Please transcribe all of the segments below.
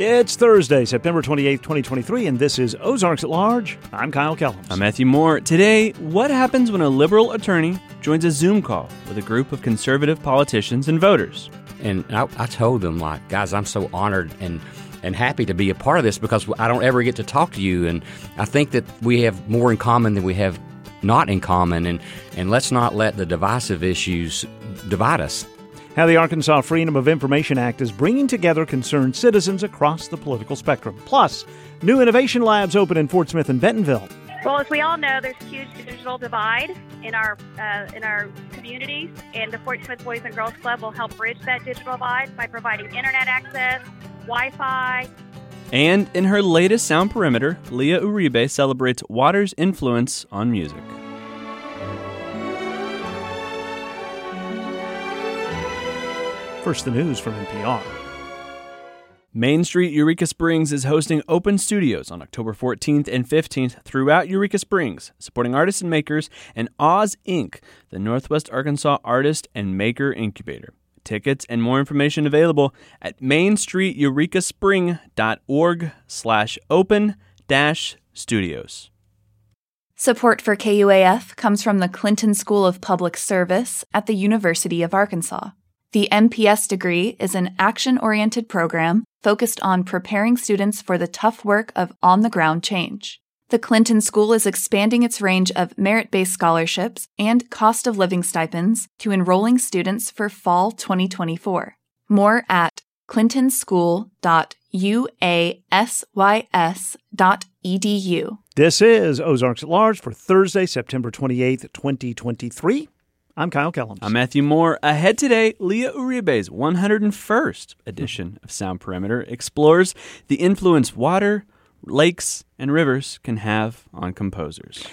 It's Thursday, September 28th, 2023, and this is Ozarks at Large. I'm Kyle Kellums. I'm Matthew Moore. Today, what happens when a liberal attorney joins a Zoom call with a group of conservative politicians and voters? And I, I told them, like, guys, I'm so honored and and happy to be a part of this because I don't ever get to talk to you, and I think that we have more in common than we have not in common, and and let's not let the divisive issues divide us. How the Arkansas Freedom of Information Act is bringing together concerned citizens across the political spectrum. Plus, new innovation labs open in Fort Smith and Bentonville. Well, as we all know, there's a huge digital divide in our uh, in our communities, and the Fort Smith Boys and Girls Club will help bridge that digital divide by providing internet access, Wi-Fi. And in her latest Sound Perimeter, Leah Uribe celebrates water's influence on music. First, the news from NPR. Main Street Eureka Springs is hosting open studios on October 14th and 15th throughout Eureka Springs, supporting artists and makers and Oz Inc., the Northwest Arkansas Artist and Maker Incubator. Tickets and more information available at mainstreeteurekaspring.org slash open dash studios. Support for KUAF comes from the Clinton School of Public Service at the University of Arkansas. The MPS degree is an action oriented program focused on preparing students for the tough work of on the ground change. The Clinton School is expanding its range of merit based scholarships and cost of living stipends to enrolling students for fall 2024. More at clintonschool.uasys.edu. This is Ozarks at Large for Thursday, September 28th, 2023. I'm Kyle Kellums. I'm Matthew Moore. Ahead today, Leah Uribe's 101st edition of Sound Perimeter explores the influence water, lakes, and rivers can have on composers.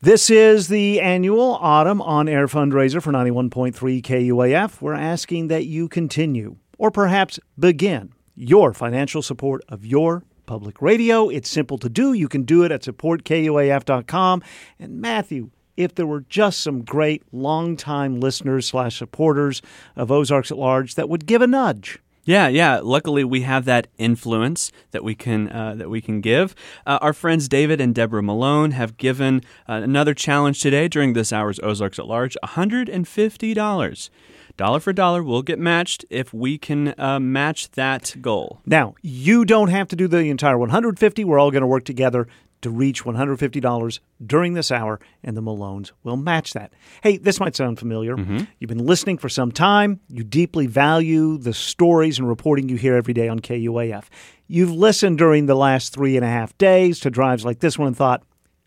This is the annual Autumn on Air fundraiser for 91.3 KUAF. We're asking that you continue, or perhaps begin, your financial support of your public radio. It's simple to do. You can do it at supportkuaf.com. And Matthew, if there were just some great longtime listeners slash supporters of Ozarks at Large that would give a nudge. Yeah, yeah. Luckily, we have that influence that we can uh, that we can give. Uh, our friends David and Deborah Malone have given uh, another challenge today during this hour's Ozarks at Large: one hundred and fifty dollars. Dollar for dollar, we'll get matched if we can uh, match that goal. Now, you don't have to do the entire 150. We're all going to work together to reach $150 during this hour, and the Malones will match that. Hey, this might sound familiar. Mm-hmm. You've been listening for some time. You deeply value the stories and reporting you hear every day on KUAF. You've listened during the last three and a half days to drives like this one and thought,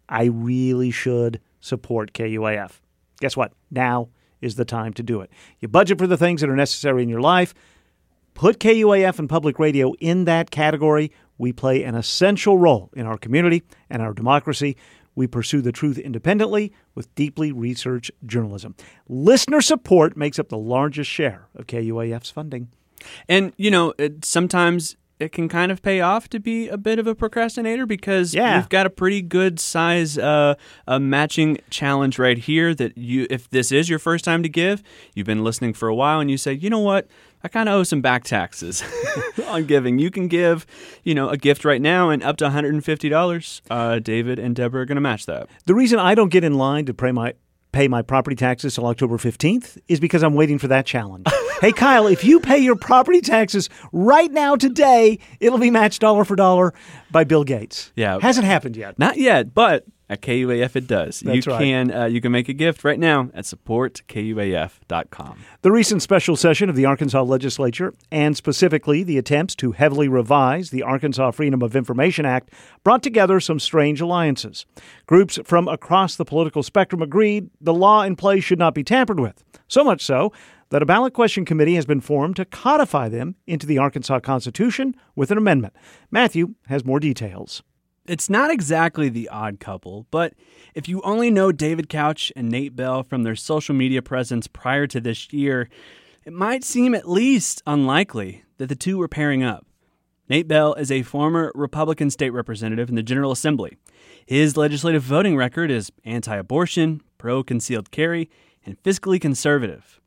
I really should support KUAF. Guess what? Now is the time to do it. You budget for the things that are necessary in your life. Put KUAF and public radio in that category. We play an essential role in our community and our democracy. We pursue the truth independently with deeply researched journalism. Listener support makes up the largest share of KUAF's funding. And, you know, it, sometimes it can kind of pay off to be a bit of a procrastinator because yeah. we've got a pretty good size uh, a matching challenge right here that you if this is your first time to give you've been listening for a while and you say you know what I kind of owe some back taxes on giving. You can give, you know, a gift right now and up to $150. Uh, David and Deborah are going to match that. The reason I don't get in line to pay my pay my property taxes till October 15th is because I'm waiting for that challenge. hey, Kyle, if you pay your property taxes right now today, it'll be matched dollar for dollar by Bill Gates. Yeah. Hasn't happened yet. Not yet, but at KUAF it does. That's you right. can uh, you can make a gift right now at supportkuaf.com. The recent special session of the Arkansas legislature, and specifically the attempts to heavily revise the Arkansas Freedom of Information Act, brought together some strange alliances. Groups from across the political spectrum agreed the law in place should not be tampered with. So much so that a ballot question committee has been formed to codify them into the Arkansas Constitution with an amendment. Matthew has more details. It's not exactly the odd couple, but if you only know David Couch and Nate Bell from their social media presence prior to this year, it might seem at least unlikely that the two were pairing up. Nate Bell is a former Republican state representative in the General Assembly. His legislative voting record is anti abortion, pro concealed carry, and fiscally conservative.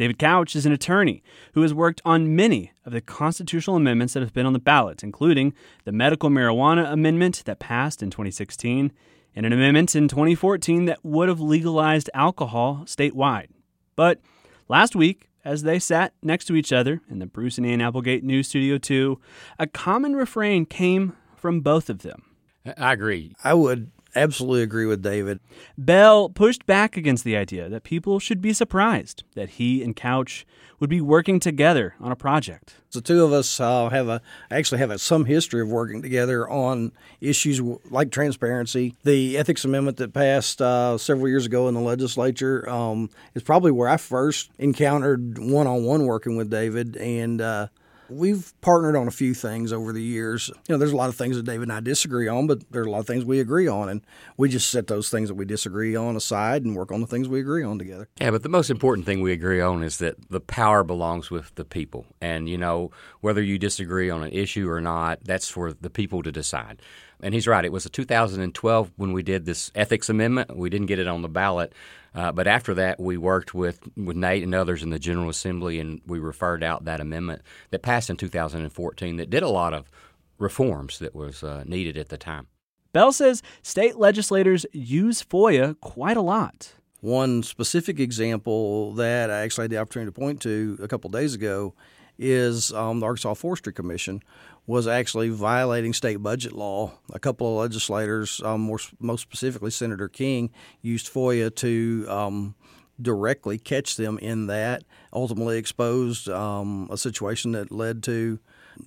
David Couch is an attorney who has worked on many of the constitutional amendments that have been on the ballot, including the medical marijuana amendment that passed in 2016 and an amendment in 2014 that would have legalized alcohol statewide. But last week, as they sat next to each other in the Bruce and Ann Applegate News Studio 2, a common refrain came from both of them. I agree. I would absolutely agree with David. Bell pushed back against the idea that people should be surprised that he and Couch would be working together on a project. The two of us uh, have a actually have a, some history of working together on issues like transparency. The ethics amendment that passed uh, several years ago in the legislature um, is probably where I first encountered one-on-one working with David, and uh, We've partnered on a few things over the years. You know, there's a lot of things that David and I disagree on, but there's a lot of things we agree on, and we just set those things that we disagree on aside and work on the things we agree on together. Yeah, but the most important thing we agree on is that the power belongs with the people, and you know whether you disagree on an issue or not, that's for the people to decide. And he's right. It was a 2012 when we did this ethics amendment. We didn't get it on the ballot, uh, but after that, we worked with, with Nate and others in the General Assembly, and we referred out that amendment that passed in 2014 that did a lot of reforms that was uh, needed at the time. Bell says state legislators use FOIA quite a lot. One specific example that I actually had the opportunity to point to a couple days ago is um, the Arkansas Forestry Commission was actually violating state budget law. A couple of legislators, um, more most specifically Senator King, used FOIA to um, directly catch them in that. Ultimately, exposed um, a situation that led to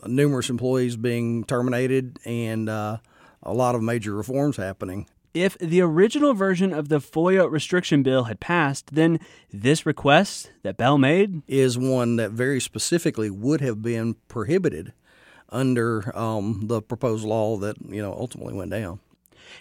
numerous employees being terminated and uh, a lot of major reforms happening. If the original version of the FOIA restriction bill had passed, then this request that Bell made is one that very specifically would have been prohibited under um, the proposed law that you know ultimately went down.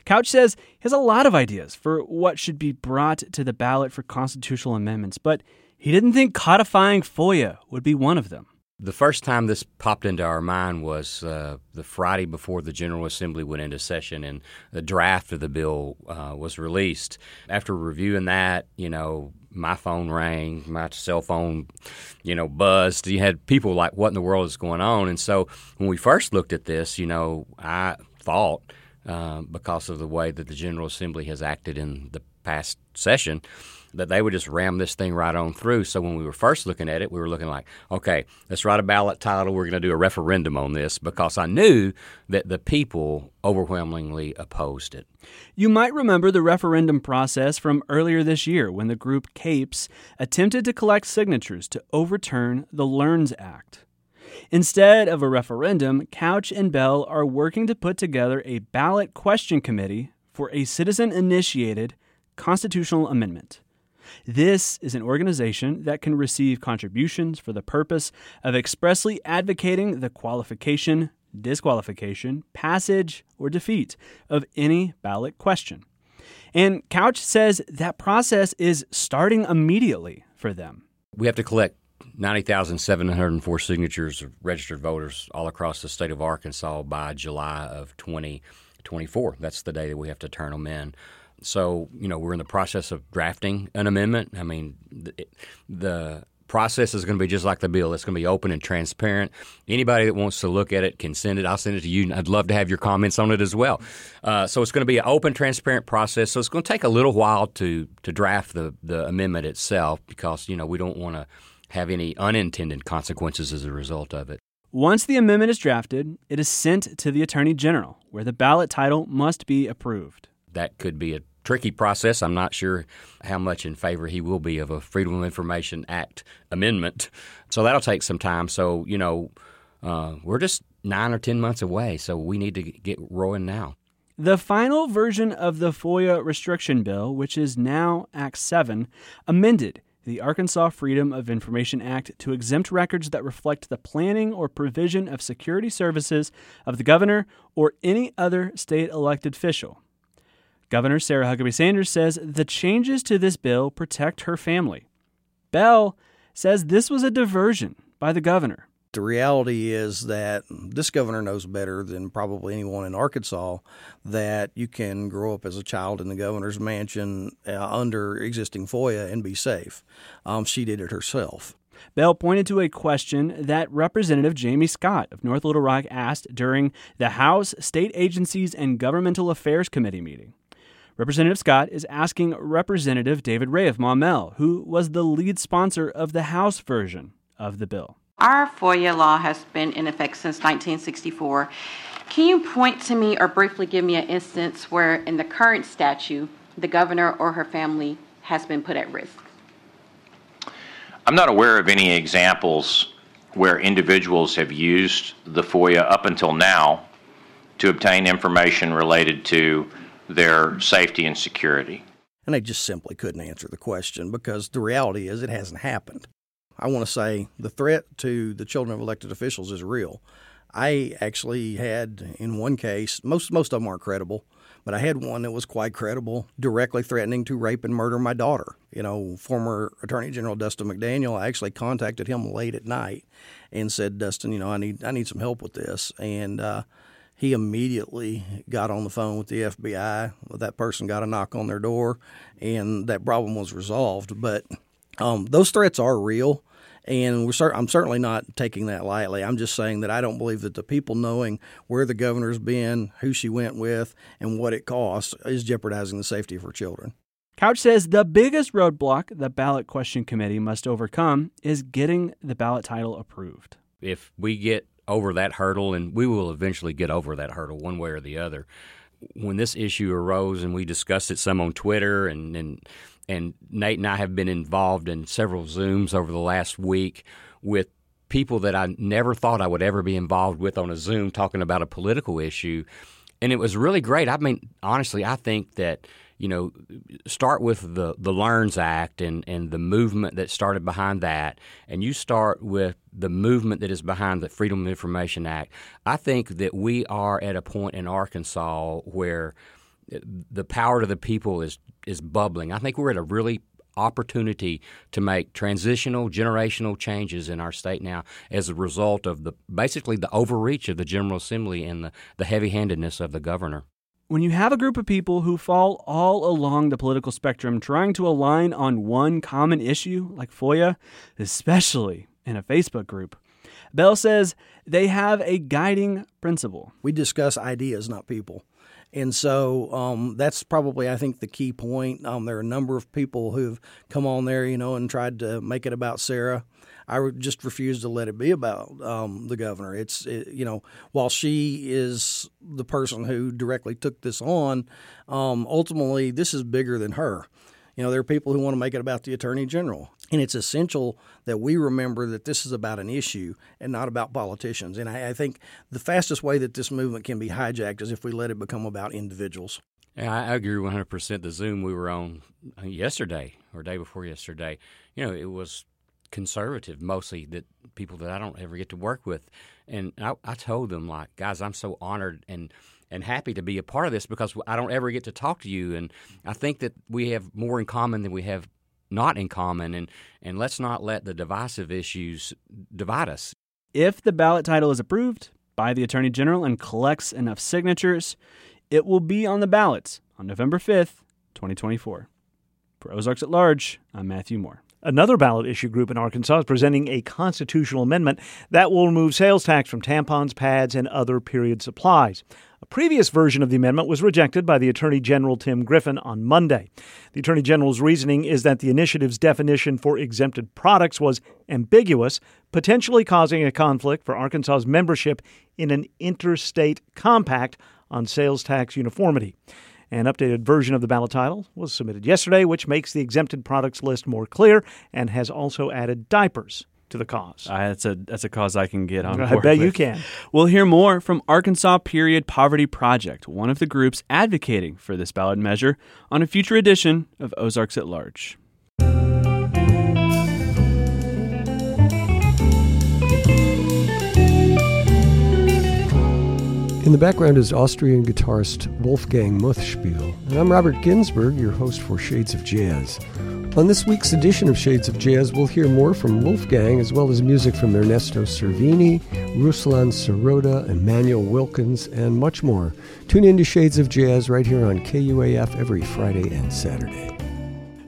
Couch says he has a lot of ideas for what should be brought to the ballot for constitutional amendments, but he didn't think codifying FOIA would be one of them. The first time this popped into our mind was uh, the Friday before the General Assembly went into session and the draft of the bill uh, was released. After reviewing that, you know, my phone rang, my cell phone, you know, buzzed. You had people like, what in the world is going on? And so when we first looked at this, you know, I thought uh, because of the way that the General Assembly has acted in the past session that they would just ram this thing right on through. So when we were first looking at it, we were looking like, okay, let's write a ballot title. We're going to do a referendum on this because I knew that the people overwhelmingly opposed it. You might remember the referendum process from earlier this year when the group CAPES attempted to collect signatures to overturn the LEARNS Act. Instead of a referendum, Couch and Bell are working to put together a ballot question committee for a citizen initiated constitutional amendment. This is an organization that can receive contributions for the purpose of expressly advocating the qualification, disqualification, passage, or defeat of any ballot question. And Couch says that process is starting immediately for them. We have to collect 90,704 signatures of registered voters all across the state of Arkansas by July of 2024. That's the day that we have to turn them in. So, you know, we're in the process of drafting an amendment. I mean, the, the process is going to be just like the bill. It's going to be open and transparent. Anybody that wants to look at it can send it. I'll send it to you. I'd love to have your comments on it as well. Uh, so it's going to be an open, transparent process. So it's going to take a little while to to draft the the amendment itself because you know we don't want to have any unintended consequences as a result of it. Once the amendment is drafted, it is sent to the Attorney General, where the ballot title must be approved. That could be a tricky process. I'm not sure how much in favor he will be of a Freedom of Information Act amendment. So that'll take some time. So, you know, uh, we're just nine or 10 months away. So we need to get rolling now. The final version of the FOIA restriction bill, which is now Act 7, amended the Arkansas Freedom of Information Act to exempt records that reflect the planning or provision of security services of the governor or any other state elected official. Governor Sarah Huckabee Sanders says the changes to this bill protect her family. Bell says this was a diversion by the governor the reality is that this governor knows better than probably anyone in Arkansas that you can grow up as a child in the governor's mansion uh, under existing FOIA and be safe. Um, she did it herself. Bell pointed to a question that Representative Jamie Scott of North Little Rock asked during the House State Agencies and Governmental Affairs Committee meeting. Representative Scott is asking Representative David Ray of Maumelle, who was the lead sponsor of the House version of the bill. Our FOIA law has been in effect since 1964. Can you point to me or briefly give me an instance where, in the current statute, the governor or her family has been put at risk? I'm not aware of any examples where individuals have used the FOIA up until now to obtain information related to their safety and security. And they just simply couldn't answer the question because the reality is it hasn't happened. I want to say the threat to the children of elected officials is real. I actually had in one case, most most of them aren't credible, but I had one that was quite credible, directly threatening to rape and murder my daughter. You know, former Attorney General Dustin McDaniel, I actually contacted him late at night and said, Dustin, you know, I need I need some help with this, and uh, he immediately got on the phone with the FBI. That person got a knock on their door, and that problem was resolved. But um, those threats are real. And we're cert- I'm certainly not taking that lightly. I'm just saying that I don't believe that the people knowing where the governor's been, who she went with, and what it costs is jeopardizing the safety of her children. Couch says the biggest roadblock the ballot question committee must overcome is getting the ballot title approved. If we get over that hurdle, and we will eventually get over that hurdle one way or the other. When this issue arose and we discussed it some on Twitter, and, and, and Nate and I have been involved in several Zooms over the last week with people that I never thought I would ever be involved with on a Zoom talking about a political issue. And it was really great. I mean, honestly, I think that you know, start with the the LEARNS Act and and the movement that started behind that, and you start with the movement that is behind the Freedom of Information Act. I think that we are at a point in Arkansas where the power to the people is is bubbling. I think we're at a really opportunity to make transitional generational changes in our state now as a result of the basically the overreach of the General Assembly and the, the heavy-handedness of the governor. When you have a group of people who fall all along the political spectrum trying to align on one common issue, like FOIA, especially in a Facebook group, Bell says they have a guiding principle. We discuss ideas, not people. And so um, that's probably, I think, the key point. Um, there are a number of people who've come on there, you know, and tried to make it about Sarah. I just refuse to let it be about um, the governor. It's it, you know while she is the person who directly took this on, um, ultimately this is bigger than her. You know there are people who want to make it about the attorney general, and it's essential that we remember that this is about an issue and not about politicians. And I, I think the fastest way that this movement can be hijacked is if we let it become about individuals. Yeah, I agree 100%. The Zoom we were on uh, yesterday or day before yesterday, you know, it was conservative, mostly that people that I don't ever get to work with. And I, I told them, like, guys, I'm so honored and and happy to be a part of this because I don't ever get to talk to you. And I think that we have more in common than we have not in common. And, and let's not let the divisive issues divide us. If the ballot title is approved by the Attorney General and collects enough signatures, it will be on the ballots on November 5th, 2024. For Ozarks at Large, I'm Matthew Moore. Another ballot issue group in Arkansas is presenting a constitutional amendment that will remove sales tax from tampons, pads, and other period supplies. Previous version of the amendment was rejected by the Attorney General Tim Griffin on Monday. The Attorney General's reasoning is that the initiative's definition for exempted products was ambiguous, potentially causing a conflict for Arkansas's membership in an interstate compact on sales tax uniformity. An updated version of the ballot title was submitted yesterday, which makes the exempted products list more clear and has also added diapers to the cause. Uh, that's a that's a cause I can get on. I bet with. you can. We'll hear more from Arkansas Period Poverty Project, one of the groups advocating for this ballot measure, on a future edition of Ozarks at Large. In the background is Austrian guitarist Wolfgang Muthspiel, and I'm Robert Ginsburg, your host for Shades of Jazz. On this week's edition of Shades of Jazz, we'll hear more from Wolfgang as well as music from Ernesto Cervini, Ruslan Sirota, Immanuel Wilkins, and much more. Tune in to Shades of Jazz right here on KUAF every Friday and Saturday.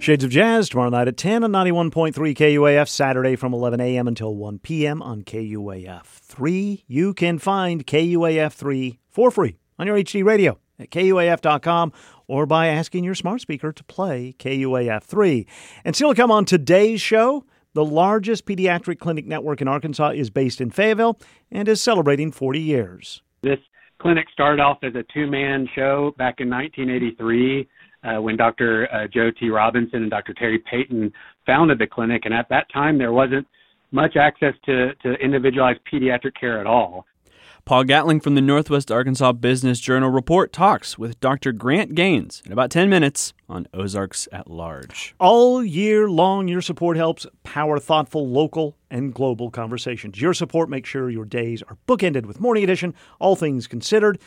Shades of Jazz tomorrow night at 10 on 91.3 KUAF, Saturday from 11 a.m. until 1 p.m. on KUAF 3. You can find KUAF 3 for free on your HD radio at KUAF.com or by asking your smart speaker to play KUAF 3. And still to come on today's show, the largest pediatric clinic network in Arkansas is based in Fayetteville and is celebrating 40 years. This clinic started off as a two man show back in 1983 uh, when Dr. Uh, Joe T. Robinson and Dr. Terry Payton founded the clinic. And at that time, there wasn't much access to, to individualized pediatric care at all. Paul Gatling from the Northwest Arkansas Business Journal Report talks with Dr. Grant Gaines in about 10 minutes on Ozarks at Large. All year long, your support helps power thoughtful local and global conversations. Your support makes sure your days are bookended with Morning Edition, all things considered.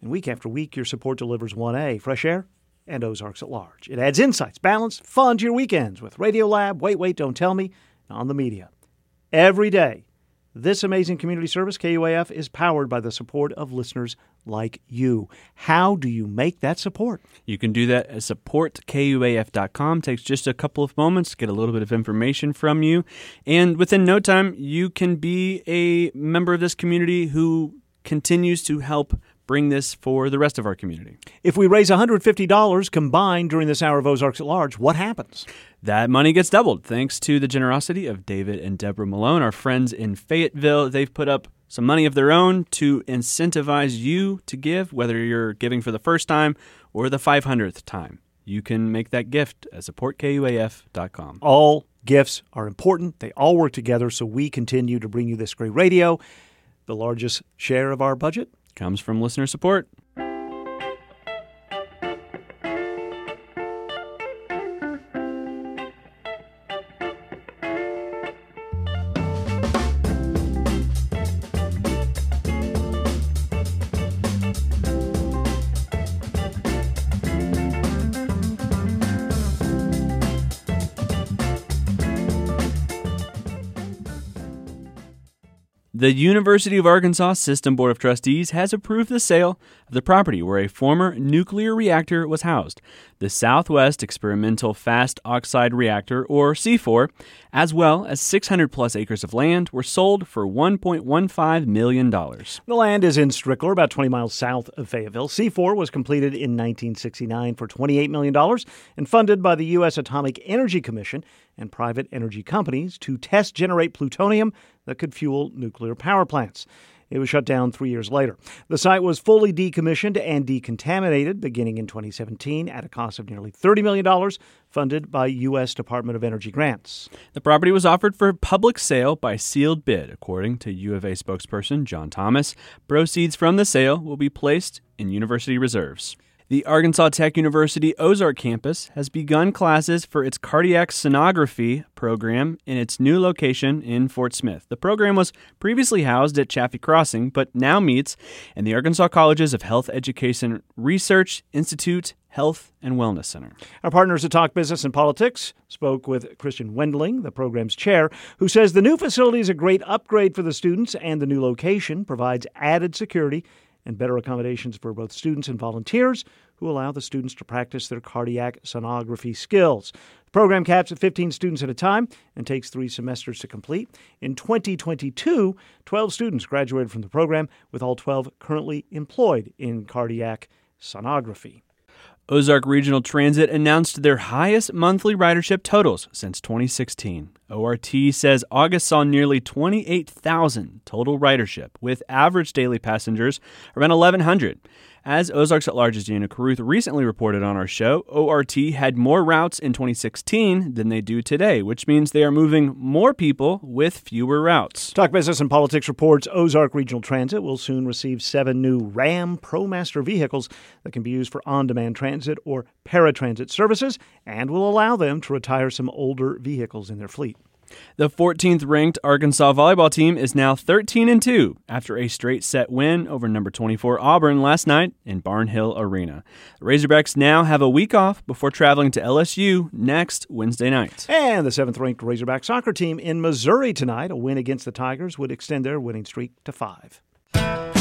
And week after week, your support delivers 1A, fresh air, and Ozarks at Large. It adds insights, balance, fun to your weekends with Radio Lab, Wait, Wait, Don't Tell Me, on the media. Every day, this amazing community service, KUAF, is powered by the support of listeners like you. How do you make that support? You can do that at supportkuaf.com. Takes just a couple of moments to get a little bit of information from you. And within no time, you can be a member of this community who continues to help bring this for the rest of our community. If we raise $150 combined during this hour of Ozarks at Large, what happens? That money gets doubled thanks to the generosity of David and Deborah Malone, our friends in Fayetteville. They've put up some money of their own to incentivize you to give, whether you're giving for the first time or the 500th time. You can make that gift at supportkuaf.com. All gifts are important. They all work together so we continue to bring you this great radio. The largest share of our budget comes from listener support. The University of Arkansas System Board of Trustees has approved the sale of the property where a former nuclear reactor was housed, the Southwest Experimental Fast Oxide Reactor, or SEFOR, as well as 600 plus acres of land were sold for $1.15 million. The land is in Strickler, about 20 miles south of Fayetteville. SEFOR was completed in 1969 for $28 million and funded by the U.S. Atomic Energy Commission and private energy companies to test generate plutonium that could fuel nuclear power plants. It was shut down three years later. The site was fully decommissioned and decontaminated beginning in 2017 at a cost of nearly $30 million, funded by U.S. Department of Energy grants. The property was offered for public sale by sealed bid, according to U of A spokesperson John Thomas. Proceeds from the sale will be placed in university reserves. The Arkansas Tech University Ozark campus has begun classes for its cardiac sonography program in its new location in Fort Smith. The program was previously housed at Chaffee Crossing, but now meets in the Arkansas Colleges of Health Education Research Institute Health and Wellness Center. Our partners at Talk Business and Politics spoke with Christian Wendling, the program's chair, who says the new facility is a great upgrade for the students and the new location provides added security and better accommodations for both students and volunteers who allow the students to practice their cardiac sonography skills. The program caps at 15 students at a time and takes three semesters to complete. In 2022, 12 students graduated from the program, with all 12 currently employed in cardiac sonography. Ozark Regional Transit announced their highest monthly ridership totals since 2016. ORT says August saw nearly 28,000 total ridership, with average daily passengers around 1,100. As Ozarks at Large's Deanna Carruth recently reported on our show, ORT had more routes in 2016 than they do today, which means they are moving more people with fewer routes. Talk Business and Politics reports Ozark Regional Transit will soon receive seven new Ram ProMaster vehicles that can be used for on demand transit or paratransit services and will allow them to retire some older vehicles in their fleet. The 14th ranked Arkansas volleyball team is now 13 and 2 after a straight set win over number 24 Auburn last night in Barnhill Arena. The Razorbacks now have a week off before traveling to LSU next Wednesday night. And the 7th ranked Razorback soccer team in Missouri tonight, a win against the Tigers would extend their winning streak to 5.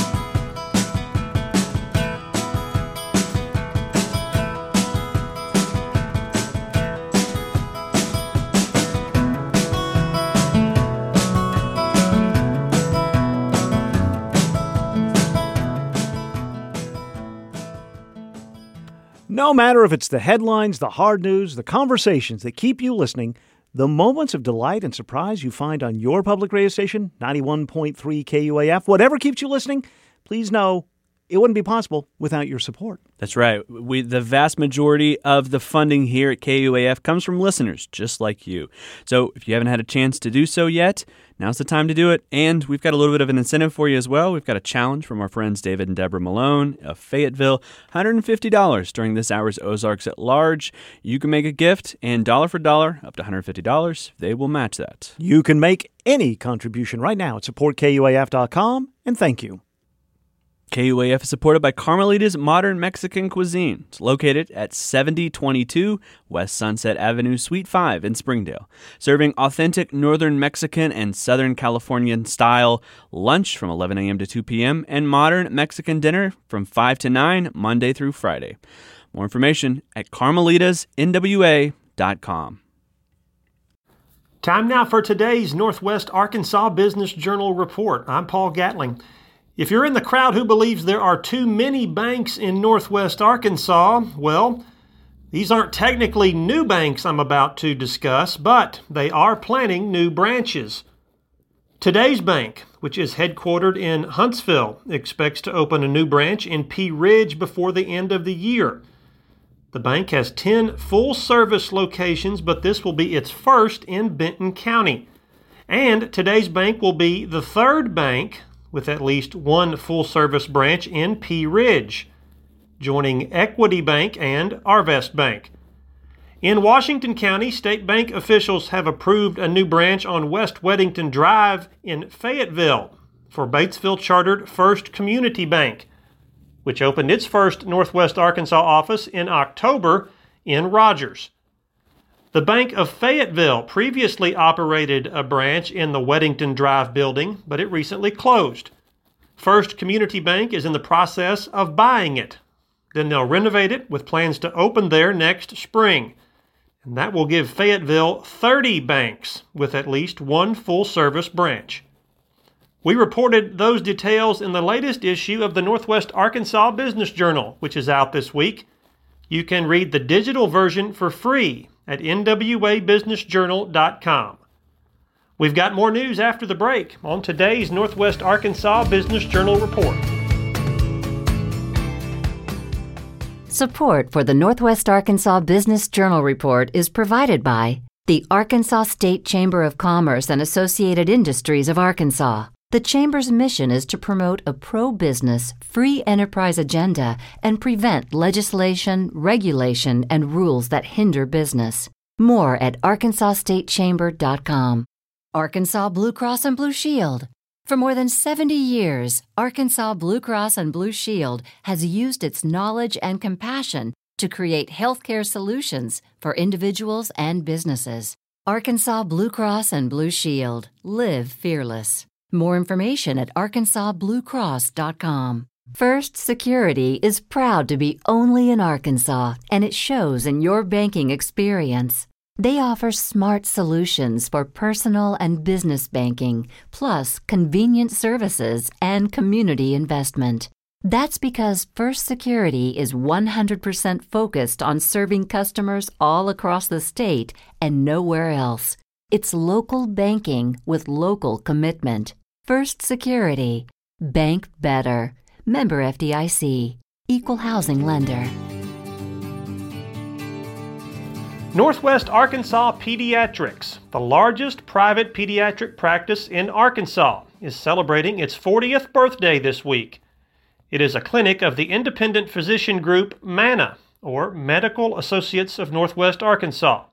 No matter if it's the headlines, the hard news, the conversations that keep you listening, the moments of delight and surprise you find on your public radio station, 91.3 KUAF, whatever keeps you listening, please know it wouldn't be possible without your support. That's right. We the vast majority of the funding here at KUAF comes from listeners just like you. So if you haven't had a chance to do so yet, now's the time to do it. And we've got a little bit of an incentive for you as well. We've got a challenge from our friends David and Deborah Malone of Fayetteville, $150 during this hour's Ozarks at Large. You can make a gift and dollar for dollar up to $150. They will match that. You can make any contribution right now at supportkuaf.com and thank you. KUAF is supported by Carmelita's Modern Mexican Cuisine. It's located at 7022 West Sunset Avenue, Suite 5 in Springdale, serving authentic Northern Mexican and Southern Californian style lunch from 11 a.m. to 2 p.m. and modern Mexican dinner from 5 to 9 Monday through Friday. More information at carmelitasnwa.com. Time now for today's Northwest Arkansas Business Journal report. I'm Paul Gatling. If you're in the crowd who believes there are too many banks in northwest Arkansas, well, these aren't technically new banks I'm about to discuss, but they are planning new branches. Today's Bank, which is headquartered in Huntsville, expects to open a new branch in Pea Ridge before the end of the year. The bank has 10 full service locations, but this will be its first in Benton County. And today's bank will be the third bank with at least one full service branch in Pea Ridge, joining Equity Bank and Arvest Bank. In Washington County, state bank officials have approved a new branch on West Weddington Drive in Fayetteville for Batesville chartered First Community Bank, which opened its first Northwest Arkansas office in October in Rogers. The Bank of Fayetteville previously operated a branch in the Weddington Drive building, but it recently closed. First Community Bank is in the process of buying it. Then they'll renovate it with plans to open there next spring. And that will give Fayetteville 30 banks with at least one full service branch. We reported those details in the latest issue of the Northwest Arkansas Business Journal, which is out this week. You can read the digital version for free at nwabusinessjournal.com. We've got more news after the break on today's Northwest Arkansas Business Journal Report. Support for the Northwest Arkansas Business Journal Report is provided by the Arkansas State Chamber of Commerce and Associated Industries of Arkansas. The Chamber's mission is to promote a pro business, free enterprise agenda and prevent legislation, regulation, and rules that hinder business. More at arkansasstatechamber.com. Arkansas Blue Cross and Blue Shield. For more than 70 years, Arkansas Blue Cross and Blue Shield has used its knowledge and compassion to create healthcare solutions for individuals and businesses. Arkansas Blue Cross and Blue Shield. Live fearless. More information at arkansasbluecross.com. First Security is proud to be only in Arkansas, and it shows in your banking experience. They offer smart solutions for personal and business banking, plus convenient services and community investment. That's because First Security is 100% focused on serving customers all across the state and nowhere else. It's local banking with local commitment. First Security. Bank better. Member FDIC. Equal housing lender. Northwest Arkansas Pediatrics, the largest private pediatric practice in Arkansas, is celebrating its 40th birthday this week. It is a clinic of the independent physician group MANA, or Medical Associates of Northwest Arkansas.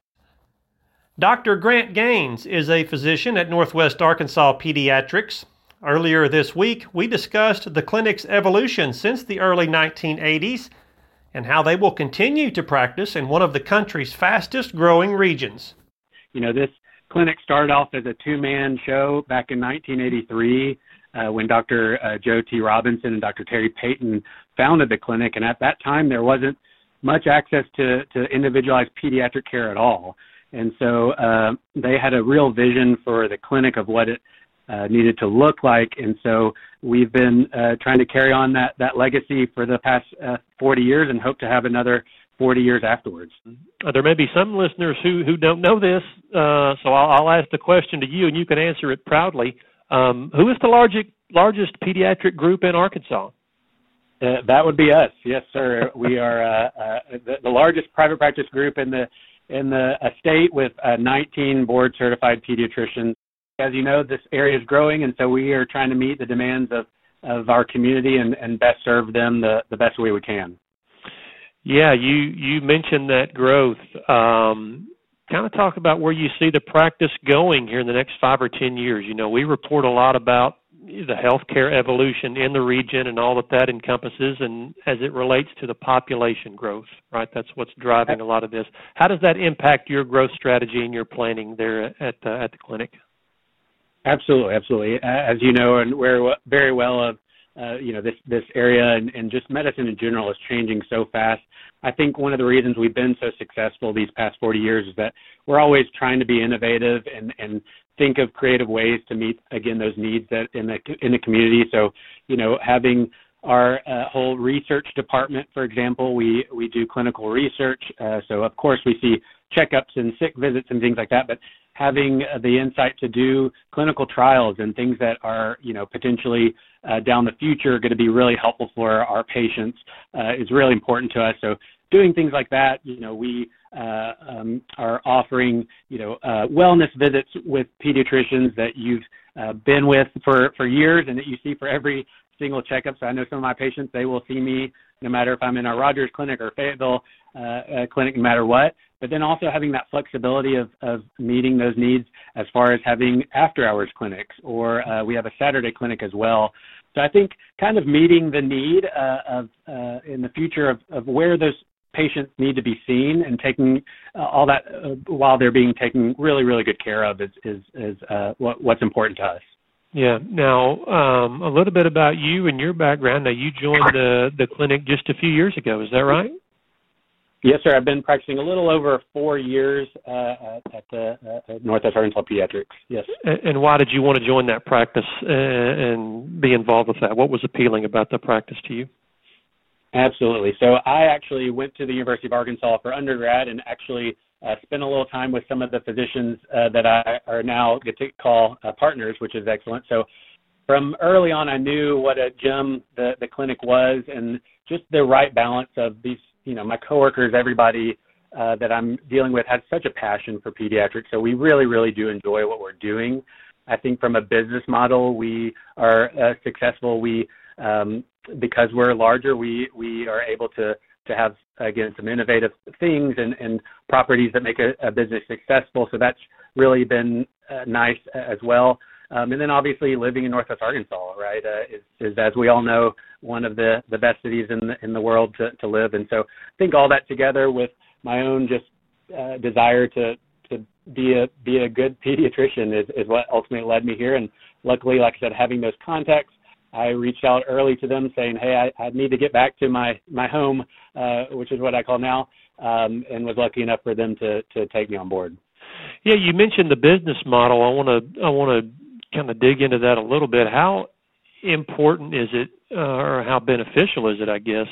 Dr. Grant Gaines is a physician at Northwest Arkansas Pediatrics. Earlier this week, we discussed the clinic's evolution since the early 1980s and how they will continue to practice in one of the country's fastest growing regions. You know, this clinic started off as a two man show back in 1983 uh, when Dr. Uh, Joe T. Robinson and Dr. Terry Payton founded the clinic. And at that time, there wasn't much access to, to individualized pediatric care at all. And so uh, they had a real vision for the clinic of what it uh, needed to look like. And so we've been uh, trying to carry on that, that legacy for the past uh, 40 years and hope to have another 40 years afterwards. Uh, there may be some listeners who, who don't know this, uh, so I'll, I'll ask the question to you and you can answer it proudly. Um, who is the largest, largest pediatric group in Arkansas? Uh, that would be us. Yes, sir. we are uh, uh, the, the, largest private practice group in the in the state with 19 board certified pediatricians. As you know, this area is growing, and so we are trying to meet the demands of, of our community and, and best serve them the, the best way we can. Yeah, you you mentioned that growth. Um, kind of talk about where you see the practice going here in the next five or ten years. You know, we report a lot about the healthcare evolution in the region and all that that encompasses, and as it relates to the population growth, right? That's what's driving a lot of this. How does that impact your growth strategy and your planning there at the, at the clinic? Absolutely, absolutely. As you know, and we're very well of uh, you know this this area and, and just medicine in general is changing so fast. I think one of the reasons we've been so successful these past 40 years is that we're always trying to be innovative and and think of creative ways to meet again those needs that in the in the community. So you know having our uh, whole research department, for example, we we do clinical research. Uh, so of course we see checkups and sick visits and things like that, but having the insight to do clinical trials and things that are, you know, potentially uh, down the future going to be really helpful for our patients uh, is really important to us. So doing things like that, you know, we uh, um, are offering, you know, uh, wellness visits with pediatricians that you've uh, been with for for years and that you see for every single checkup. So I know some of my patients, they will see me no matter if I'm in our Rogers clinic or Fayetteville uh, uh, clinic, no matter what. But then also having that flexibility of, of meeting those needs as far as having after hours clinics or uh, we have a Saturday clinic as well. So I think kind of meeting the need uh, of uh, in the future of, of where those patients need to be seen and taking uh, all that uh, while they're being taken really really good care of is is, is uh, what, what's important to us. Yeah. Now, um, a little bit about you and your background. Now, you joined the the clinic just a few years ago. Is that right? Yes, sir. I've been practicing a little over four years uh, at the uh, at Northwest Arkansas Pediatrics. Yes. And why did you want to join that practice and be involved with that? What was appealing about the practice to you? Absolutely. So I actually went to the University of Arkansas for undergrad and actually uh, spent a little time with some of the physicians uh, that I are now get to call uh, partners, which is excellent. So from early on, I knew what a gem the, the clinic was and just the right balance of these, you know, my coworkers, everybody uh, that I'm dealing with had such a passion for pediatrics. So we really, really do enjoy what we're doing. I think from a business model, we are uh, successful. We, um, because we're larger, we, we are able to to have again some innovative things and, and properties that make a, a business successful. So that's really been uh, nice as well. Um, and then obviously living in Northwest Arkansas, right, uh, is, is as we all know one of the the best cities in the in the world to to live. And so I think all that together with my own just uh, desire to to be a be a good pediatrician is is what ultimately led me here. And luckily, like I said, having those contacts I reached out early to them saying, "Hey, I, I need to get back to my my home, uh, which is what I call now," um, and was lucky enough for them to to take me on board. Yeah, you mentioned the business model. I want to I want to kind of dig into that a little bit. How important is it, uh, or how beneficial is it, I guess,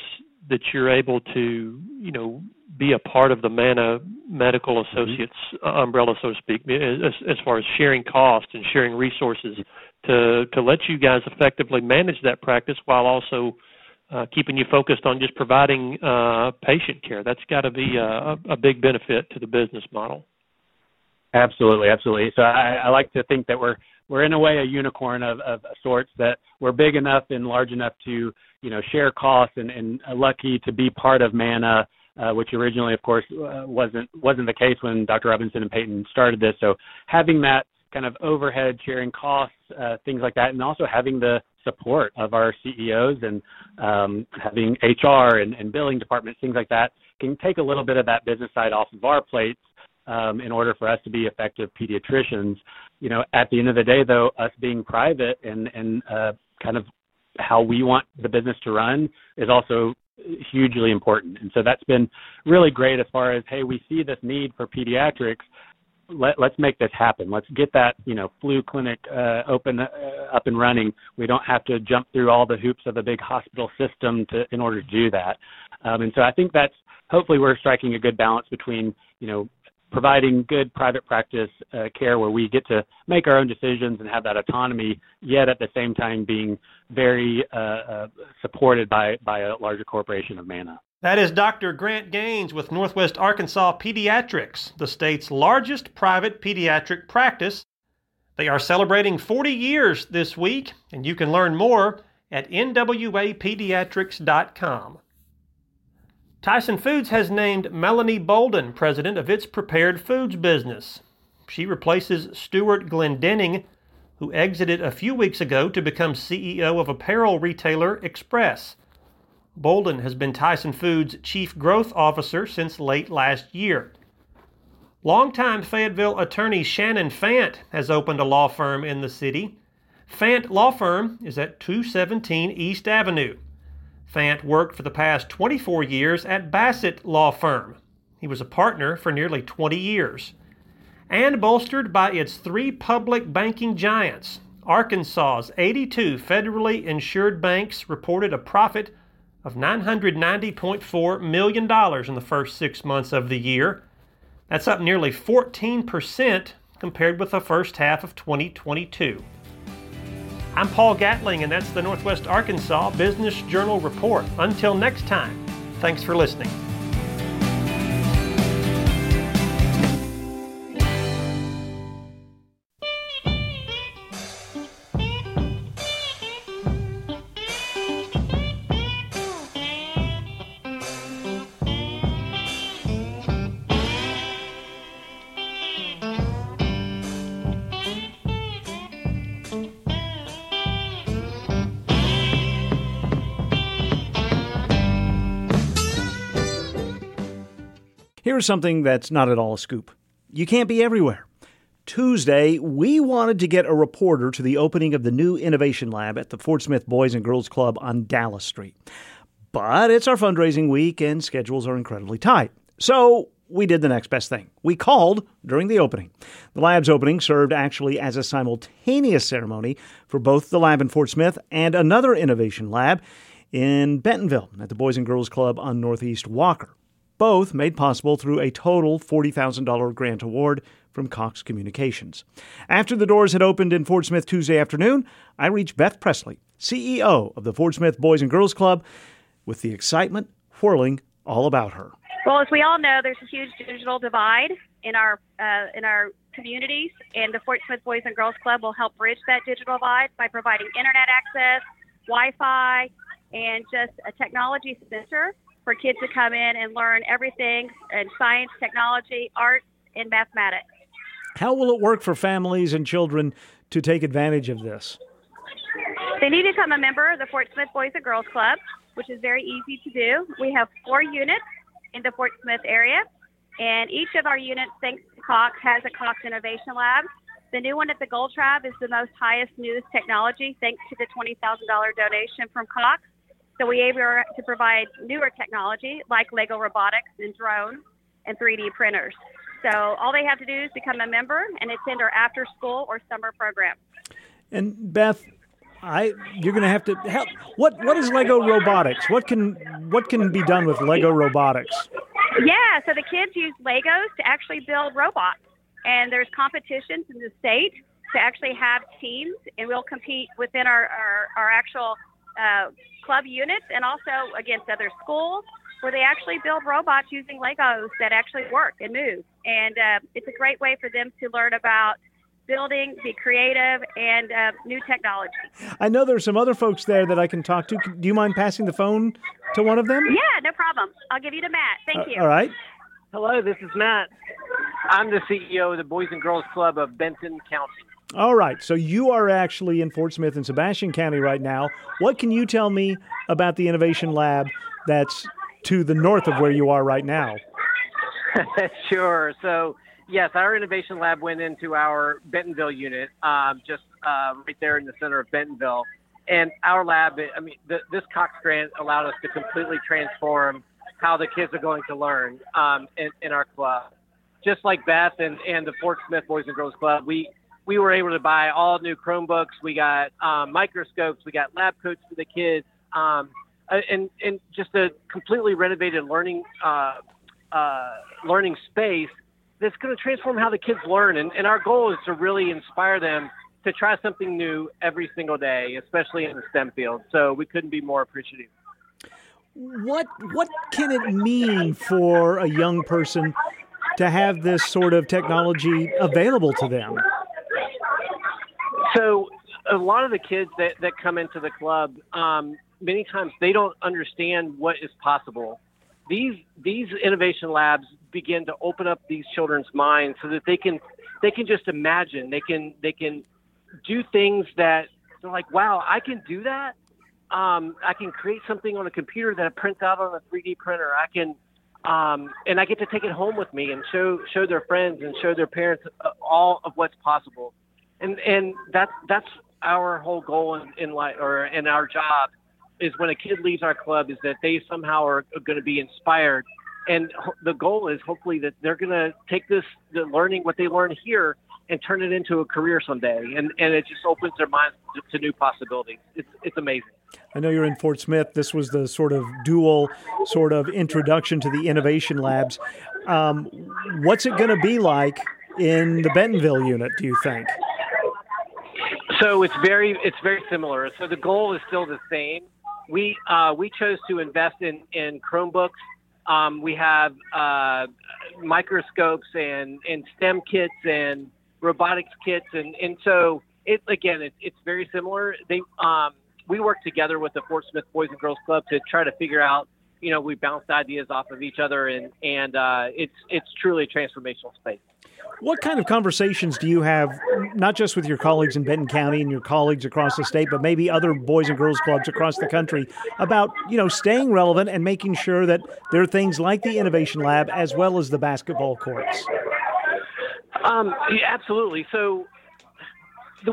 that you're able to, you know, be a part of the MANA Medical mm-hmm. Associates mm-hmm. umbrella, so to speak, as, as far as sharing costs and sharing resources to to let you guys effectively manage that practice while also uh, keeping you focused on just providing uh, patient care. That's got to be a, a, big benefit to the business model. Absolutely, absolutely. So I, I like to think that we're we're in a way a unicorn of, of sorts that we're big enough and large enough to you know share costs and, and lucky to be part of MANA uh, which originally, of course, uh, wasn't wasn't the case when Dr. Robinson and Peyton started this. So having that kind of overhead sharing costs, uh, things like that, and also having the support of our CEOs and um, having HR and, and billing departments, things like that, can take a little bit of that business side off of our plates um, in order for us to be effective pediatricians. You know, at the end of the day, though, us being private and and uh, kind of how we want the business to run is also hugely important. And so that's been really great as far as hey, we see this need for pediatrics. Let, let's make this happen. Let's get that you know flu clinic uh, open uh, up and running. We don't have to jump through all the hoops of a big hospital system to in order to do that. Um, and so I think that's hopefully we're striking a good balance between you know providing good private practice uh, care where we get to make our own decisions and have that autonomy, yet at the same time being very uh, uh, supported by, by a larger corporation of Mana. That is Dr. Grant Gaines with Northwest Arkansas Pediatrics, the state's largest private pediatric practice. They are celebrating 40 years this week, and you can learn more at nwapediatrics.com. Tyson Foods has named Melanie Bolden president of its prepared foods business. She replaces Stuart Glendenning, who exited a few weeks ago to become CEO of apparel retailer Express. Bolden has been Tyson Foods' chief growth officer since late last year. Longtime Fayetteville attorney Shannon Fant has opened a law firm in the city. Fant Law Firm is at 217 East Avenue. Fant worked for the past 24 years at Bassett Law Firm. He was a partner for nearly 20 years. And bolstered by its three public banking giants, Arkansas's 82 federally insured banks reported a profit of $990.4 million in the first six months of the year. That's up nearly 14% compared with the first half of 2022. I'm Paul Gatling, and that's the Northwest Arkansas Business Journal Report. Until next time, thanks for listening. Here's something that's not at all a scoop. You can't be everywhere. Tuesday, we wanted to get a reporter to the opening of the new Innovation Lab at the Fort Smith Boys and Girls Club on Dallas Street. But it's our fundraising week and schedules are incredibly tight. So we did the next best thing. We called during the opening. The lab's opening served actually as a simultaneous ceremony for both the lab in Fort Smith and another innovation lab in Bentonville at the Boys and Girls Club on Northeast Walker both made possible through a total $40,000 grant award from Cox Communications. After the doors had opened in Fort Smith Tuesday afternoon, I reached Beth Presley, CEO of the Fort Smith Boys and Girls Club, with the excitement whirling all about her. Well, as we all know, there's a huge digital divide in our uh, in our communities, and the Fort Smith Boys and Girls Club will help bridge that digital divide by providing internet access, Wi-Fi, and just a technology center for kids to come in and learn everything in science, technology, art, and mathematics. How will it work for families and children to take advantage of this? They need to become a member of the Fort Smith Boys and Girls Club, which is very easy to do. We have four units in the Fort Smith area, and each of our units, thanks to Cox, has a Cox Innovation Lab. The new one at the Gold Tribe is the most highest newest technology, thanks to the $20,000 donation from Cox. So we able to provide newer technology like Lego robotics and drones and 3D printers. So all they have to do is become a member, and attend our after school or summer program. And Beth, I you're going to have to help. What what is Lego robotics? What can what can be done with Lego robotics? Yeah, so the kids use Legos to actually build robots, and there's competitions in the state to actually have teams, and we'll compete within our our, our actual uh, club units and also against other schools where they actually build robots using Legos that actually work and move. And uh, it's a great way for them to learn about building, be creative, and uh, new technology. I know there's some other folks there that I can talk to. Do you mind passing the phone to one of them? Yeah, no problem. I'll give you to Matt. Thank Uh, you. all right. Hello, this is Matt. I'm the CEO of the Boys and Girls Club of Benton County. All right. So you are actually in Fort Smith and Sebastian County right now. What can you tell me about the Innovation Lab that's to the north of where you are right now? sure. So, yes, our innovation lab went into our Bentonville unit, um, just uh, right there in the center of Bentonville. And our lab, I mean, the, this Cox grant allowed us to completely transform how the kids are going to learn um, in, in our club. Just like Beth and, and the Fort Smith Boys and Girls Club, we we were able to buy all new Chromebooks. We got um, microscopes. We got lab coats for the kids, um, and and just a completely renovated learning uh, uh, learning space that's going to transform how the kids learn. And, and our goal is to really inspire them to try something new every single day, especially in the STEM field. So we couldn't be more appreciative. What what can it mean for a young person to have this sort of technology available to them? So a lot of the kids that, that come into the club, um, many times they don't understand what is possible. These these innovation labs begin to open up these children's minds so that they can they can just imagine. They can they can do things that they're like wow I can do that. Um, I can create something on a computer that prints out on a 3D printer. I can um, and I get to take it home with me and show show their friends and show their parents uh, all of what's possible and and that's that's our whole goal in, in life or in our job is when a kid leaves our club is that they somehow are going to be inspired and the goal is hopefully that they're going to take this the learning what they learn here and turn it into a career someday and and it just opens their minds to, to new possibilities it's it's amazing I know you're in Fort Smith. This was the sort of dual sort of introduction to the innovation labs. Um, what's it going to be like in the Bentonville unit, do you think? So it's very it's very similar. So the goal is still the same. We uh, we chose to invest in in Chromebooks. Um, we have uh, microscopes and and STEM kits and robotics kits and and so it again it, it's very similar. They um, we work together with the Fort Smith Boys and Girls Club to try to figure out. You know, we bounced ideas off of each other, and and uh, it's it's truly a transformational space. What kind of conversations do you have, not just with your colleagues in Benton County and your colleagues across the state, but maybe other boys and girls clubs across the country about, you know, staying relevant and making sure that there are things like the Innovation Lab as well as the basketball courts? Um, yeah, absolutely. So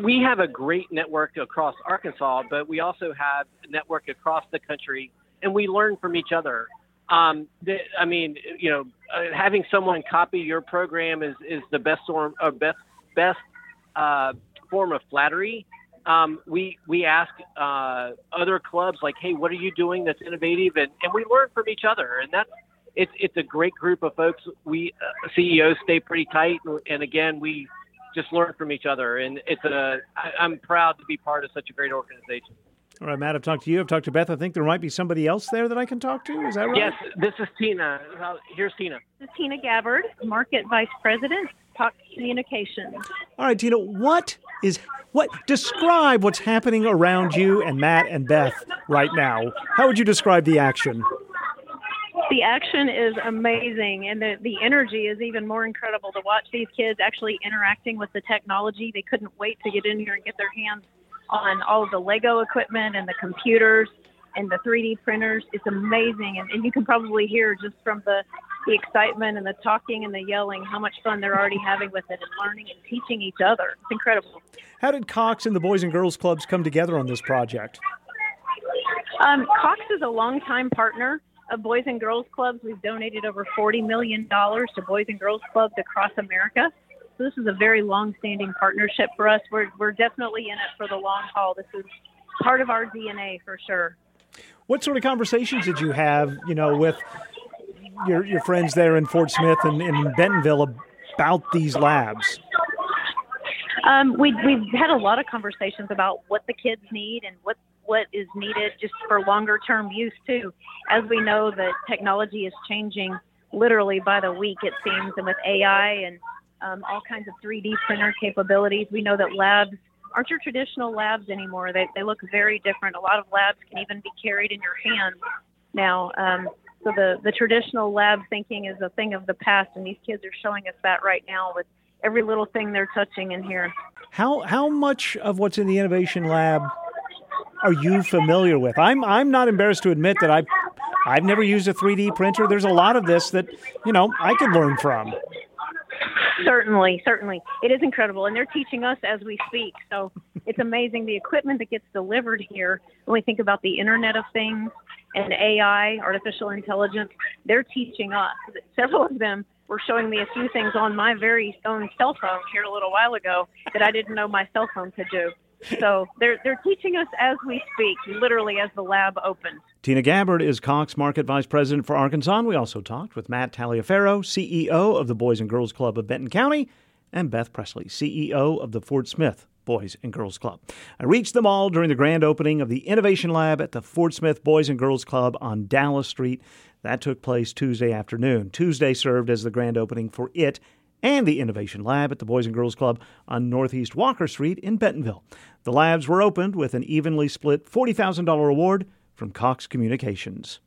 we have a great network across Arkansas, but we also have a network across the country, and we learn from each other. Um, I mean, you know, uh, having someone copy your program is, is the best form, uh, best best uh, form of flattery. Um, we we ask uh, other clubs like, hey, what are you doing that's innovative, and, and we learn from each other, and that's it's it's a great group of folks. We uh, CEOs stay pretty tight, and again, we just learn from each other, and it's a I, I'm proud to be part of such a great organization. All right, Matt, I've talked to you. I've talked to Beth. I think there might be somebody else there that I can talk to. Is that right? Yes, this is Tina. Here's Tina. This is Tina Gabbard, Market Vice President, Cox Communications. All right, Tina, what is what describe what's happening around you and Matt and Beth right now? How would you describe the action? The action is amazing, and the, the energy is even more incredible to watch these kids actually interacting with the technology. They couldn't wait to get in here and get their hands on all of the Lego equipment and the computers and the 3D printers. It's amazing, and, and you can probably hear just from the, the excitement and the talking and the yelling how much fun they're already having with it and learning and teaching each other. It's incredible. How did Cox and the Boys and Girls Clubs come together on this project? Um, Cox is a longtime partner of Boys and Girls Clubs. We've donated over $40 million to Boys and Girls Clubs across America. So this is a very long-standing partnership for us. We're, we're definitely in it for the long haul. This is part of our DNA for sure. What sort of conversations did you have, you know, with your your friends there in Fort Smith and in Bentonville about these labs? Um, we, we've had a lot of conversations about what the kids need and what what is needed just for longer term use too. As we know that technology is changing literally by the week it seems, and with AI and um, all kinds of 3D printer capabilities, we know that labs aren't your traditional labs anymore. They they look very different. A lot of labs can even be carried in your hand. now. Um, so the the traditional lab thinking is a thing of the past, and these kids are showing us that right now with every little thing they're touching in here. How how much of what's in the innovation lab are you familiar with? I'm I'm not embarrassed to admit that I've I've never used a 3D printer. There's a lot of this that you know I could learn from. Certainly, certainly. It is incredible. And they're teaching us as we speak. So it's amazing the equipment that gets delivered here. When we think about the Internet of Things and AI, artificial intelligence, they're teaching us. Several of them were showing me a few things on my very own cell phone here a little while ago that I didn't know my cell phone could do. So they're they're teaching us as we speak, literally as the lab opens. Tina Gabbard is Cox Market Vice President for Arkansas. We also talked with Matt Taliaferro, CEO of the Boys and Girls Club of Benton County, and Beth Presley, CEO of the Fort Smith Boys and Girls Club. I reached them all during the grand opening of the Innovation Lab at the Fort Smith Boys and Girls Club on Dallas Street. That took place Tuesday afternoon. Tuesday served as the grand opening for it and the Innovation Lab at the Boys and Girls Club on Northeast Walker Street in Bentonville. The labs were opened with an evenly split $40,000 award from Cox Communications.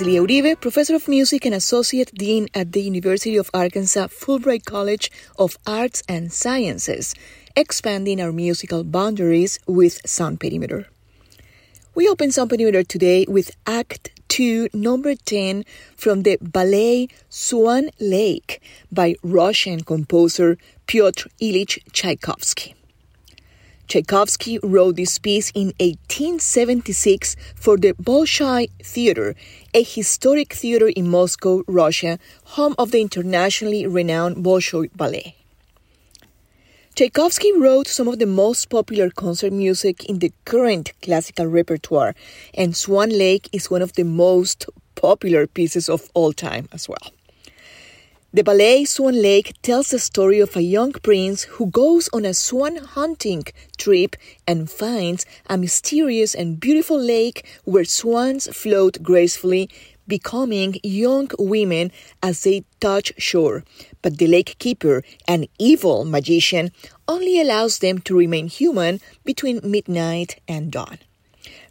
Leah Uribe, Professor of Music and Associate Dean at the University of Arkansas Fulbright College of Arts and Sciences, expanding our musical boundaries with Sound Perimeter. We open Sound Perimeter today with Act 2, number 10 from the ballet Swan Lake by Russian composer Pyotr Ilyich Tchaikovsky. Tchaikovsky wrote this piece in 1876 for the Bolshoi Theater, a historic theater in Moscow, Russia, home of the internationally renowned Bolshoi Ballet. Tchaikovsky wrote some of the most popular concert music in the current classical repertoire, and Swan Lake is one of the most popular pieces of all time as well. The ballet Swan Lake tells the story of a young prince who goes on a swan hunting trip and finds a mysterious and beautiful lake where swans float gracefully, becoming young women as they touch shore. But the lake keeper, an evil magician, only allows them to remain human between midnight and dawn.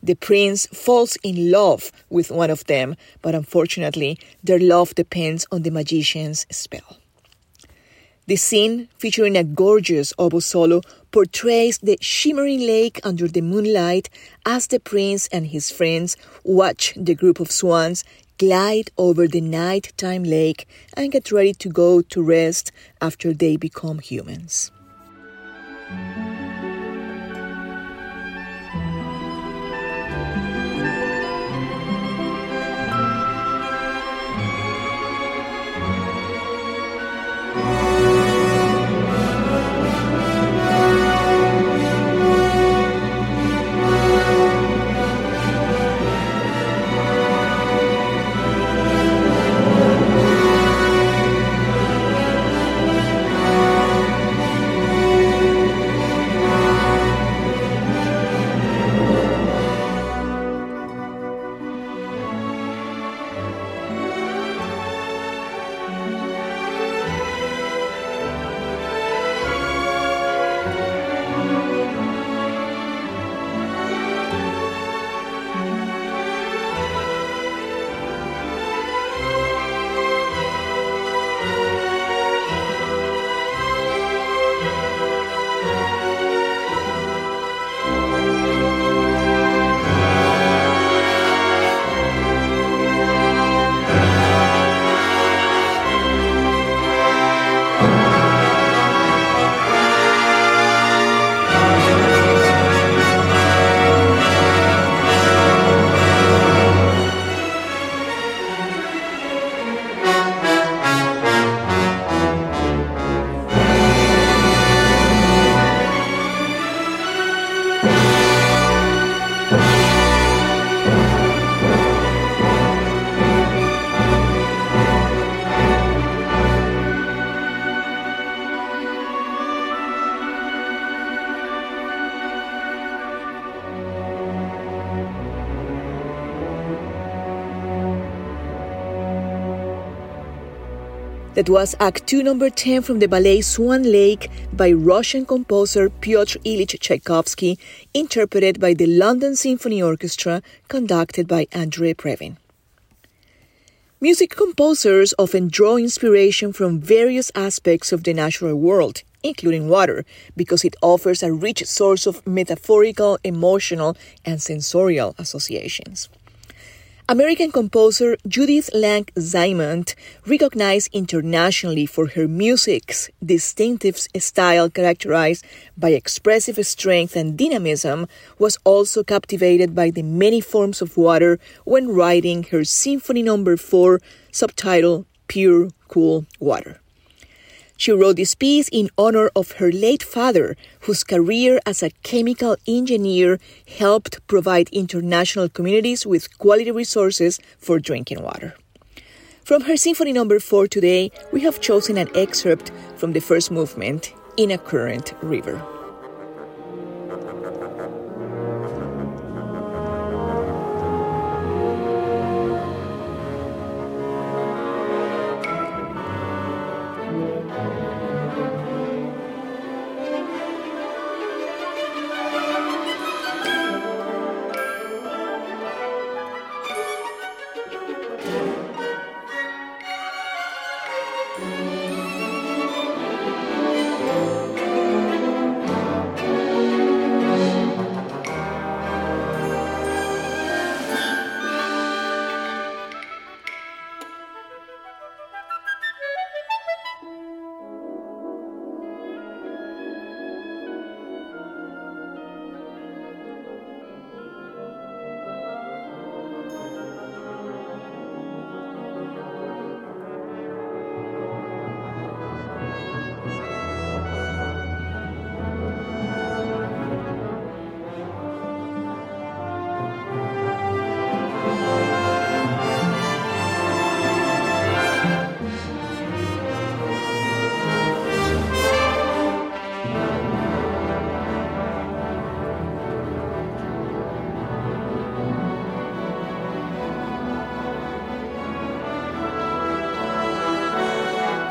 The prince falls in love with one of them, but unfortunately, their love depends on the magician's spell. The scene, featuring a gorgeous oboe solo, portrays the shimmering lake under the moonlight as the prince and his friends watch the group of swans glide over the nighttime lake and get ready to go to rest after they become humans. That was Act 2, number 10 from the ballet Swan Lake by Russian composer Pyotr Ilyich Tchaikovsky, interpreted by the London Symphony Orchestra, conducted by André Previn. Music composers often draw inspiration from various aspects of the natural world, including water, because it offers a rich source of metaphorical, emotional, and sensorial associations. American composer Judith Lang Zaimont, recognized internationally for her music's distinctive style characterized by expressive strength and dynamism, was also captivated by the many forms of water when writing her Symphony No. 4, subtitled Pure Cool Water. She wrote this piece in honor of her late father, whose career as a chemical engineer helped provide international communities with quality resources for drinking water. From her Symphony Number no. 4 today, we have chosen an excerpt from the first movement, In a Current River.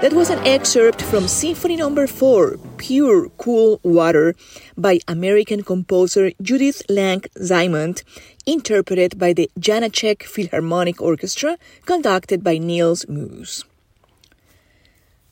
That was an excerpt from Symphony Number no. 4, Pure Cool Water, by American composer Judith Lang Zaimont, interpreted by the Janacek Philharmonic Orchestra, conducted by Niels Muus.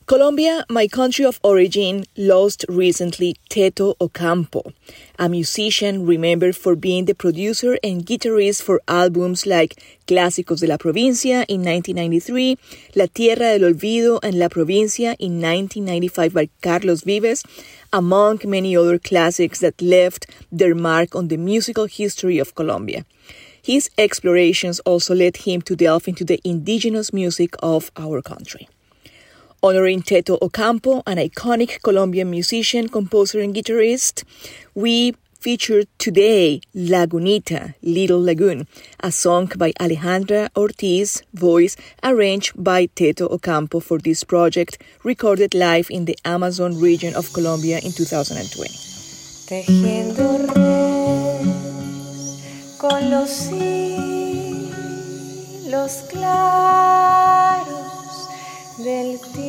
Colombia, my country of origin, lost recently Teto Ocampo, a musician remembered for being the producer and guitarist for albums like Clásicos de la Provincia in 1993, La Tierra del Olvido and La Provincia in 1995 by Carlos Vives, among many other classics that left their mark on the musical history of Colombia. His explorations also led him to delve into the indigenous music of our country honoring Teto Ocampo, an iconic Colombian musician, composer, and guitarist. We featured today Lagunita, Little Lagoon, a song by Alejandra Ortiz, voice arranged by Teto Ocampo for this project, recorded live in the Amazon region of Colombia in 2020. Del tiempo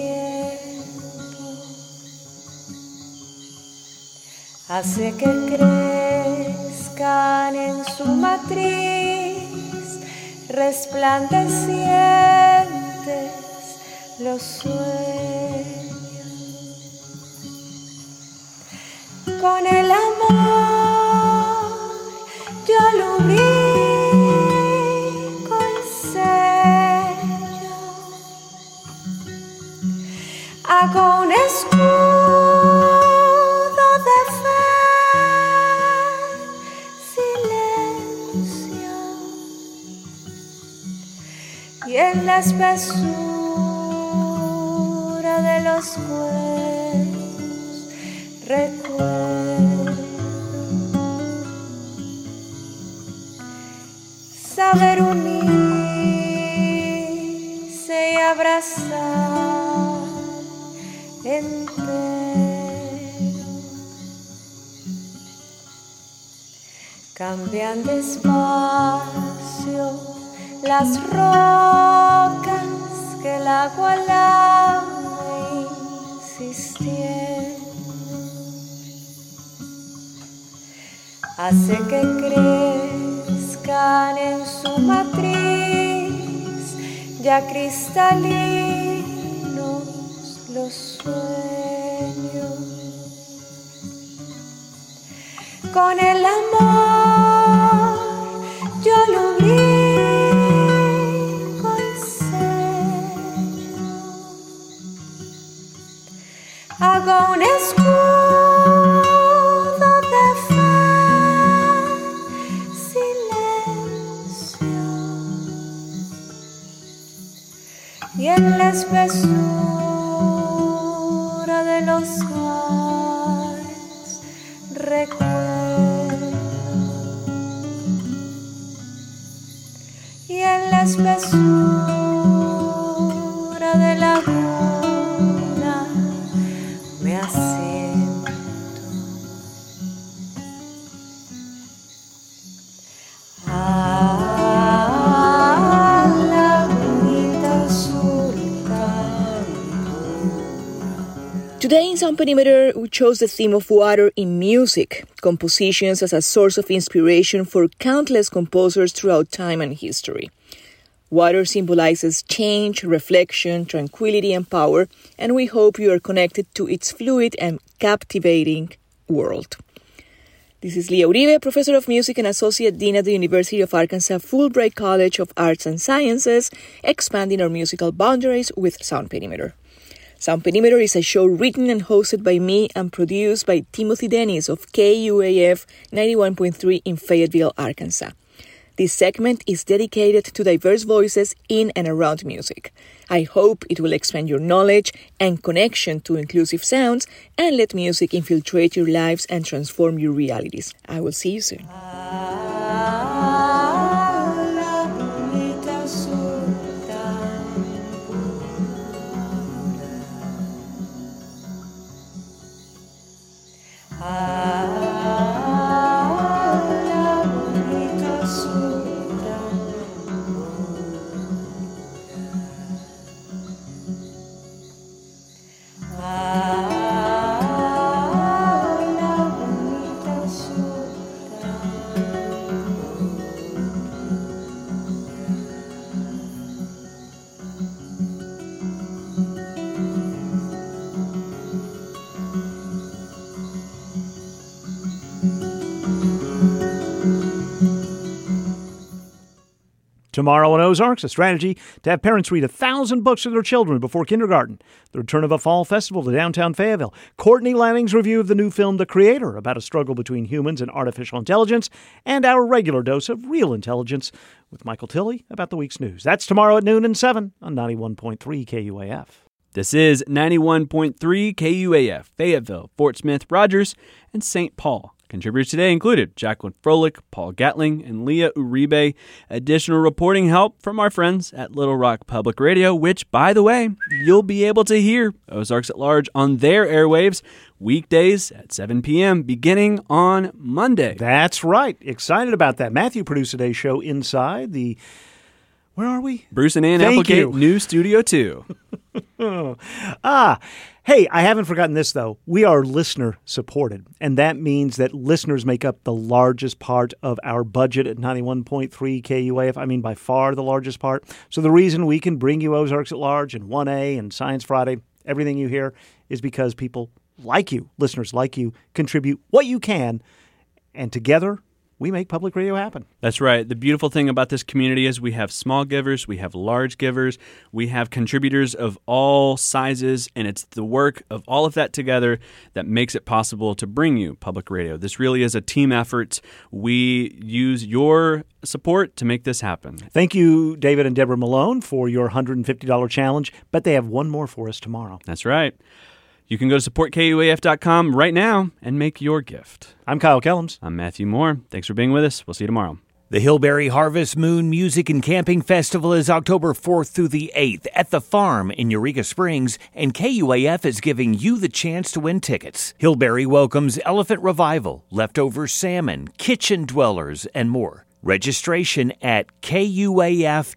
hace que crezcan en su matriz resplandecientes los sueños. Con el amor yo alumbré hago un escudo de fe, silencio, y en la espesura de los cuerpos recuerdo saber unirse y abrazar Cambian despacio las rocas que el agua lava existiendo hace que crezcan en su matriz ya cristalinos con el amor yo lo brinco y sello. Hago un escudo de fe silencio. Y en la los mares recuerdo. Y en la espesura Sound Perimeter, chose the theme of water in music, compositions as a source of inspiration for countless composers throughout time and history. Water symbolizes change, reflection, tranquility, and power, and we hope you are connected to its fluid and captivating world. This is Leah Uribe, professor of music and associate dean at the University of Arkansas Fulbright College of Arts and Sciences, expanding our musical boundaries with Sound Perimeter. Sound Perimeter is a show written and hosted by me and produced by Timothy Dennis of KUAF 91.3 in Fayetteville, Arkansas. This segment is dedicated to diverse voices in and around music. I hope it will expand your knowledge and connection to inclusive sounds and let music infiltrate your lives and transform your realities. I will see you soon. Ah. Tomorrow on Ozarks, a strategy to have parents read a thousand books to their children before kindergarten. The return of a fall festival to downtown Fayetteville. Courtney Lanning's review of the new film The Creator about a struggle between humans and artificial intelligence, and our regular dose of real intelligence with Michael Tilley about the week's news. That's tomorrow at noon and 7 on 91.3 KUAF. This is 91.3 KUAF, Fayetteville, Fort Smith, Rogers, and St. Paul. Contributors today included Jacqueline Froelich, Paul Gatling, and Leah Uribe. Additional reporting help from our friends at Little Rock Public Radio, which, by the way, you'll be able to hear Ozarks at Large on their airwaves weekdays at 7 p.m. beginning on Monday. That's right. Excited about that. Matthew produced today's show inside the. Where are we? Bruce and Ann Thank Applegate, you. New Studio 2. ah, hey, I haven't forgotten this though. We are listener supported, and that means that listeners make up the largest part of our budget at 91.3 KUAF. I mean, by far the largest part. So the reason we can bring you Ozarks at Large and 1A and Science Friday, everything you hear, is because people like you, listeners like you, contribute what you can, and together we make public radio happen. That's right. The beautiful thing about this community is we have small givers, we have large givers, we have contributors of all sizes, and it's the work of all of that together that makes it possible to bring you public radio. This really is a team effort. We use your support to make this happen. Thank you, David and Deborah Malone, for your $150 challenge, but they have one more for us tomorrow. That's right. You can go to supportkuaf.com right now and make your gift. I'm Kyle Kellums. I'm Matthew Moore. Thanks for being with us. We'll see you tomorrow. The Hillberry Harvest Moon Music and Camping Festival is October 4th through the 8th at the farm in Eureka Springs, and KUAF is giving you the chance to win tickets. Hillberry welcomes Elephant Revival, Leftover Salmon, Kitchen Dwellers, and more. Registration at kuaf.com.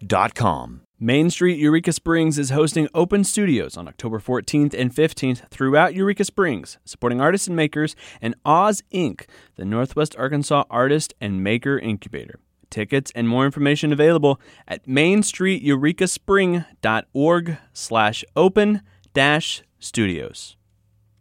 Main Street Eureka Springs is hosting open studios on October 14th and 15th throughout Eureka Springs, supporting artists and makers, and Oz Inc., the Northwest Arkansas Artist and Maker Incubator. Tickets and more information available at mainstreeteurekaspring.org slash open dash studios.